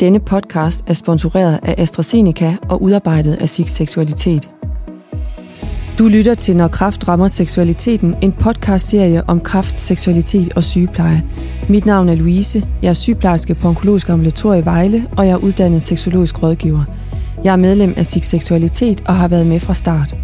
Denne podcast er sponsoreret af AstraZeneca og udarbejdet af SIG Seksualitet. Du lytter til Når Kraft rammer seksualiteten, en podcastserie om kraft, seksualitet og sygepleje. Mit navn er Louise, jeg er sygeplejerske på Onkologisk Ambulator i Vejle, og jeg er uddannet seksologisk rådgiver. Jeg er medlem af SIG Seksualitet og har været med fra start.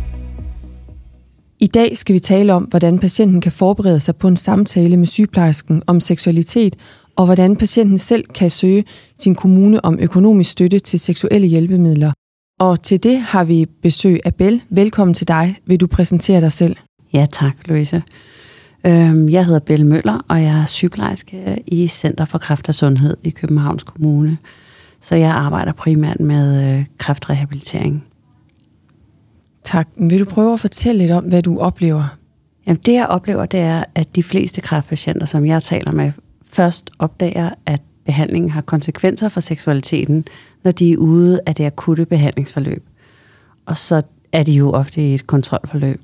I dag skal vi tale om, hvordan patienten kan forberede sig på en samtale med sygeplejersken om seksualitet, og hvordan patienten selv kan søge sin kommune om økonomisk støtte til seksuelle hjælpemidler. Og til det har vi besøg af Bell. Velkommen til dig. Vil du præsentere dig selv? Ja, tak, Louise. Øhm, jeg hedder Belle Møller, og jeg er sygeplejerske i Center for Kræft og Sundhed i Københavns Kommune. Så jeg arbejder primært med øh, kræftrehabilitering. Tak. Vil du prøve at fortælle lidt om, hvad du oplever? Jamen, det jeg oplever, det er, at de fleste kræftpatienter, som jeg taler med, først opdager, at behandlingen har konsekvenser for seksualiteten, når de er ude af det akutte behandlingsforløb. Og så er de jo ofte i et kontrolforløb.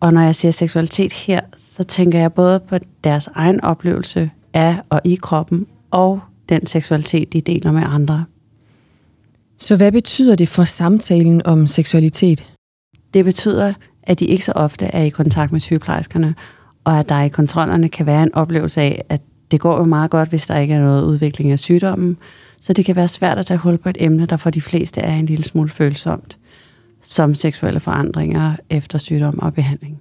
Og når jeg siger seksualitet her, så tænker jeg både på deres egen oplevelse af og i kroppen, og den seksualitet, de deler med andre. Så hvad betyder det for samtalen om seksualitet? Det betyder, at de ikke så ofte er i kontakt med sygeplejerskerne, og at der i kontrollerne kan være en oplevelse af, at det går jo meget godt, hvis der ikke er noget udvikling af sygdommen, så det kan være svært at tage hul på et emne, der for de fleste er en lille smule følsomt, som seksuelle forandringer efter sygdom og behandling.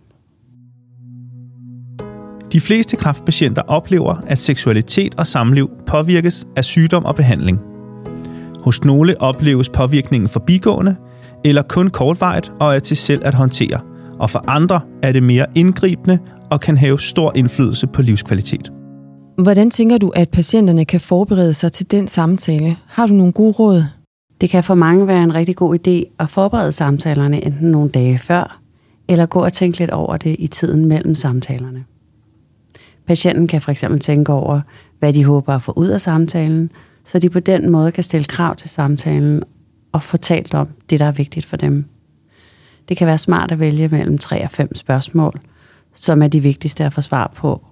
De fleste kræftpatienter oplever, at seksualitet og samliv påvirkes af sygdom og behandling. Hos nogle opleves påvirkningen forbigående, eller kun kortvarigt og er til selv at håndtere, og for andre er det mere indgribende og kan have stor indflydelse på livskvalitet. Hvordan tænker du, at patienterne kan forberede sig til den samtale? Har du nogle gode råd? Det kan for mange være en rigtig god idé at forberede samtalerne enten nogle dage før, eller gå og tænke lidt over det i tiden mellem samtalerne. Patienten kan for eksempel tænke over, hvad de håber at få ud af samtalen, så de på den måde kan stille krav til samtalen og fortælle om det, der er vigtigt for dem. Det kan være smart at vælge mellem tre og fem spørgsmål, som er de vigtigste at få svar på,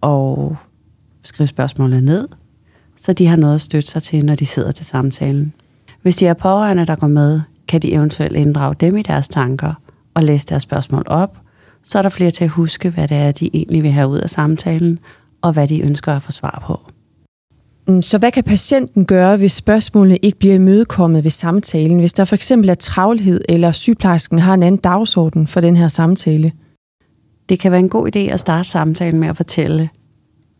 og skrive spørgsmålene ned, så de har noget at støtte sig til, når de sidder til samtalen. Hvis de er pårørende, der går med, kan de eventuelt inddrage dem i deres tanker og læse deres spørgsmål op, så er der flere til at huske, hvad det er, de egentlig vil have ud af samtalen, og hvad de ønsker at få svar på. Mm, så hvad kan patienten gøre, hvis spørgsmålene ikke bliver imødekommet ved samtalen? Hvis der for eksempel er travlhed, eller sygeplejersken har en anden dagsorden for den her samtale? Det kan være en god idé at starte samtalen med at fortælle,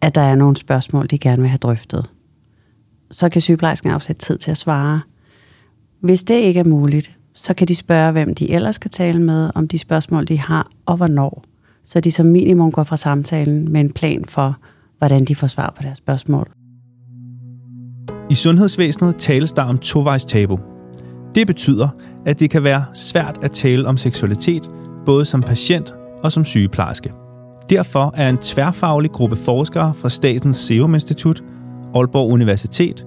at der er nogle spørgsmål, de gerne vil have drøftet. Så kan sygeplejersken afsætte tid til at svare. Hvis det ikke er muligt, så kan de spørge, hvem de ellers skal tale med, om de spørgsmål, de har, og hvornår. Så de som minimum går fra samtalen med en plan for, hvordan de får svar på deres spørgsmål. I sundhedsvæsenet tales der om tovejs tabu. Det betyder, at det kan være svært at tale om seksualitet, både som patient og som sygeplejerske. Derfor er en tværfaglig gruppe forskere fra Statens Serum Institut, Aalborg Universitet,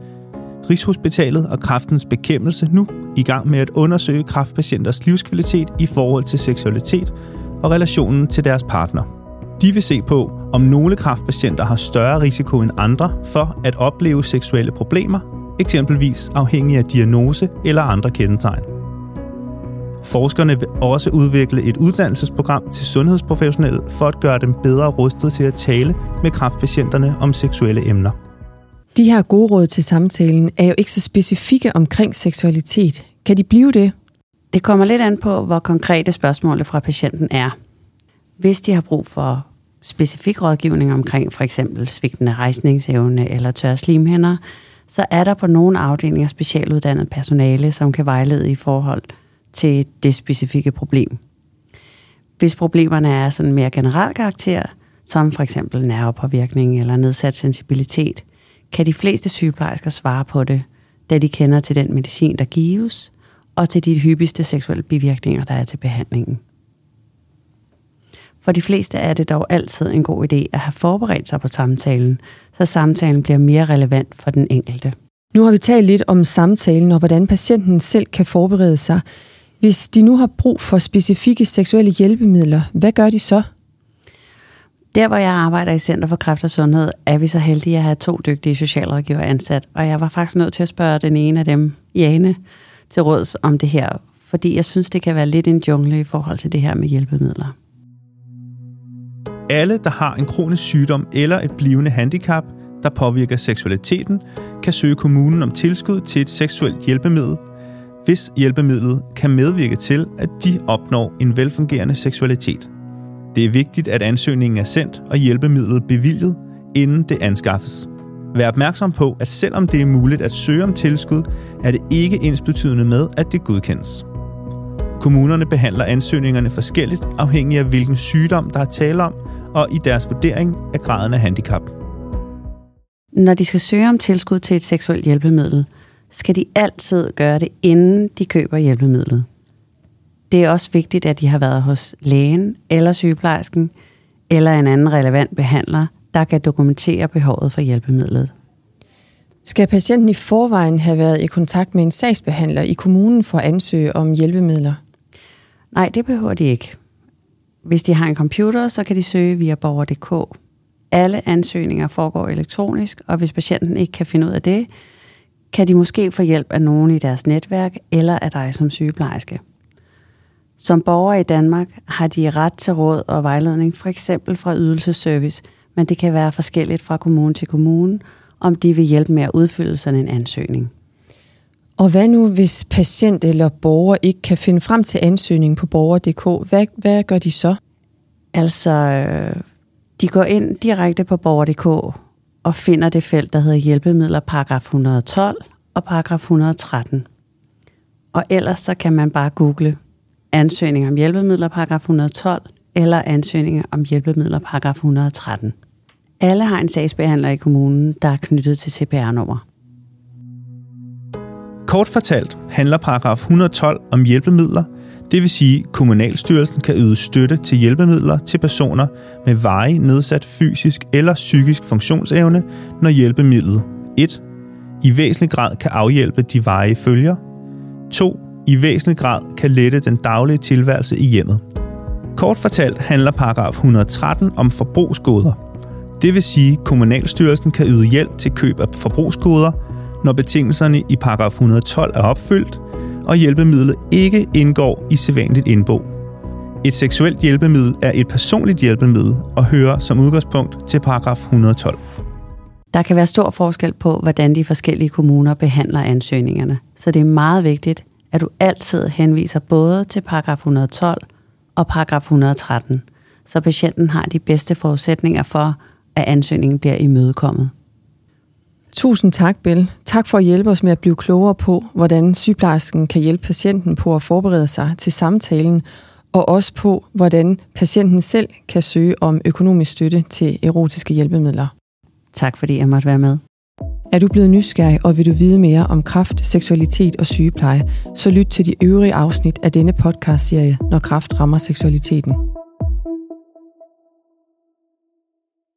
Rigshospitalet og Kræftens Bekæmpelse nu i gang med at undersøge kræftpatienters livskvalitet i forhold til seksualitet og relationen til deres partner. De vil se på, om nogle kræftpatienter har større risiko end andre for at opleve seksuelle problemer, eksempelvis afhængig af diagnose eller andre kendetegn. Forskerne vil også udvikle et uddannelsesprogram til sundhedsprofessionelle for at gøre dem bedre rustet til at tale med kræftpatienterne om seksuelle emner. De her gode råd til samtalen er jo ikke så specifikke omkring seksualitet. Kan de blive det? Det kommer lidt an på, hvor konkrete spørgsmålet fra patienten er. Hvis de har brug for specifik rådgivning omkring for eksempel svigtende rejsningsevne eller tørre slimhænder, så er der på nogle afdelinger specialuddannet personale, som kan vejlede i forhold til det specifikke problem. Hvis problemerne er sådan mere generel karakter, som for eksempel nervepåvirkning eller nedsat sensibilitet, kan de fleste sygeplejersker svare på det, da de kender til den medicin, der gives, og til de hyppigste seksuelle bivirkninger, der er til behandlingen. For de fleste er det dog altid en god idé at have forberedt sig på samtalen, så samtalen bliver mere relevant for den enkelte. Nu har vi talt lidt om samtalen og hvordan patienten selv kan forberede sig. Hvis de nu har brug for specifikke seksuelle hjælpemidler, hvad gør de så? Der, hvor jeg arbejder i Center for Kræft og Sundhed, er vi så heldige at have to dygtige socialrådgiver ansat. Og jeg var faktisk nødt til at spørge den ene af dem, Jane, til råds om det her, fordi jeg synes, det kan være lidt en jungle i forhold til det her med hjælpemidler. Alle, der har en kronisk sygdom eller et blivende handicap, der påvirker seksualiteten, kan søge kommunen om tilskud til et seksuelt hjælpemiddel, hvis hjælpemidlet kan medvirke til, at de opnår en velfungerende seksualitet. Det er vigtigt, at ansøgningen er sendt og hjælpemidlet bevilget, inden det anskaffes. Vær opmærksom på, at selvom det er muligt at søge om tilskud, er det ikke ensbetydende med, at det godkendes. Kommunerne behandler ansøgningerne forskelligt afhængig af hvilken sygdom, der er tale om, og i deres vurdering af graden af handicap. Når de skal søge om tilskud til et seksuelt hjælpemiddel, skal de altid gøre det, inden de køber hjælpemidlet. Det er også vigtigt, at de har været hos lægen eller sygeplejersken eller en anden relevant behandler, der kan dokumentere behovet for hjælpemidlet. Skal patienten i forvejen have været i kontakt med en sagsbehandler i kommunen for at ansøge om hjælpemidler? Nej, det behøver de ikke. Hvis de har en computer, så kan de søge via borger.dk. Alle ansøgninger foregår elektronisk, og hvis patienten ikke kan finde ud af det, kan de måske få hjælp af nogen i deres netværk eller af dig som sygeplejerske. Som borger i Danmark har de ret til råd og vejledning, for eksempel fra ydelsesservice, men det kan være forskelligt fra kommune til kommune, om de vil hjælpe med at udfylde sådan en ansøgning. Og hvad nu, hvis patient eller borger ikke kan finde frem til ansøgningen på borger.dk? Hvad, hvad gør de så? Altså, de går ind direkte på borger.dk og finder det felt, der hedder hjælpemidler paragraf 112 og paragraf 113. Og ellers så kan man bare google ansøgning om hjælpemidler paragraf 112 eller ansøgning om hjælpemidler paragraf 113. Alle har en sagsbehandler i kommunen, der er knyttet til CPR-nummer. Kort fortalt handler paragraf 112 om hjælpemidler, det vil sige, at kommunalstyrelsen kan yde støtte til hjælpemidler til personer med varig nedsat fysisk eller psykisk funktionsevne, når hjælpemidlet 1. i væsentlig grad kan afhjælpe de varige følger, 2. i væsentlig grad kan lette den daglige tilværelse i hjemmet. Kort fortalt handler paragraf 113 om forbrugsgoder. Det vil sige, at kommunalstyrelsen kan yde hjælp til køb af forbrugsgoder, når betingelserne i paragraf 112 er opfyldt, og hjælpemidlet ikke indgår i sædvanligt indbo. Et seksuelt hjælpemiddel er et personligt hjælpemiddel og hører som udgangspunkt til paragraf 112. Der kan være stor forskel på, hvordan de forskellige kommuner behandler ansøgningerne, så det er meget vigtigt, at du altid henviser både til paragraf 112 og paragraf 113, så patienten har de bedste forudsætninger for, at ansøgningen bliver imødekommet. Tusind tak, Bell. Tak for at hjælpe os med at blive klogere på, hvordan sygeplejersken kan hjælpe patienten på at forberede sig til samtalen, og også på, hvordan patienten selv kan søge om økonomisk støtte til erotiske hjælpemidler. Tak fordi jeg måtte være med. Er du blevet nysgerrig, og vil du vide mere om kraft, seksualitet og sygepleje, så lyt til de øvrige afsnit af denne podcastserie, Når kraft rammer seksualiteten.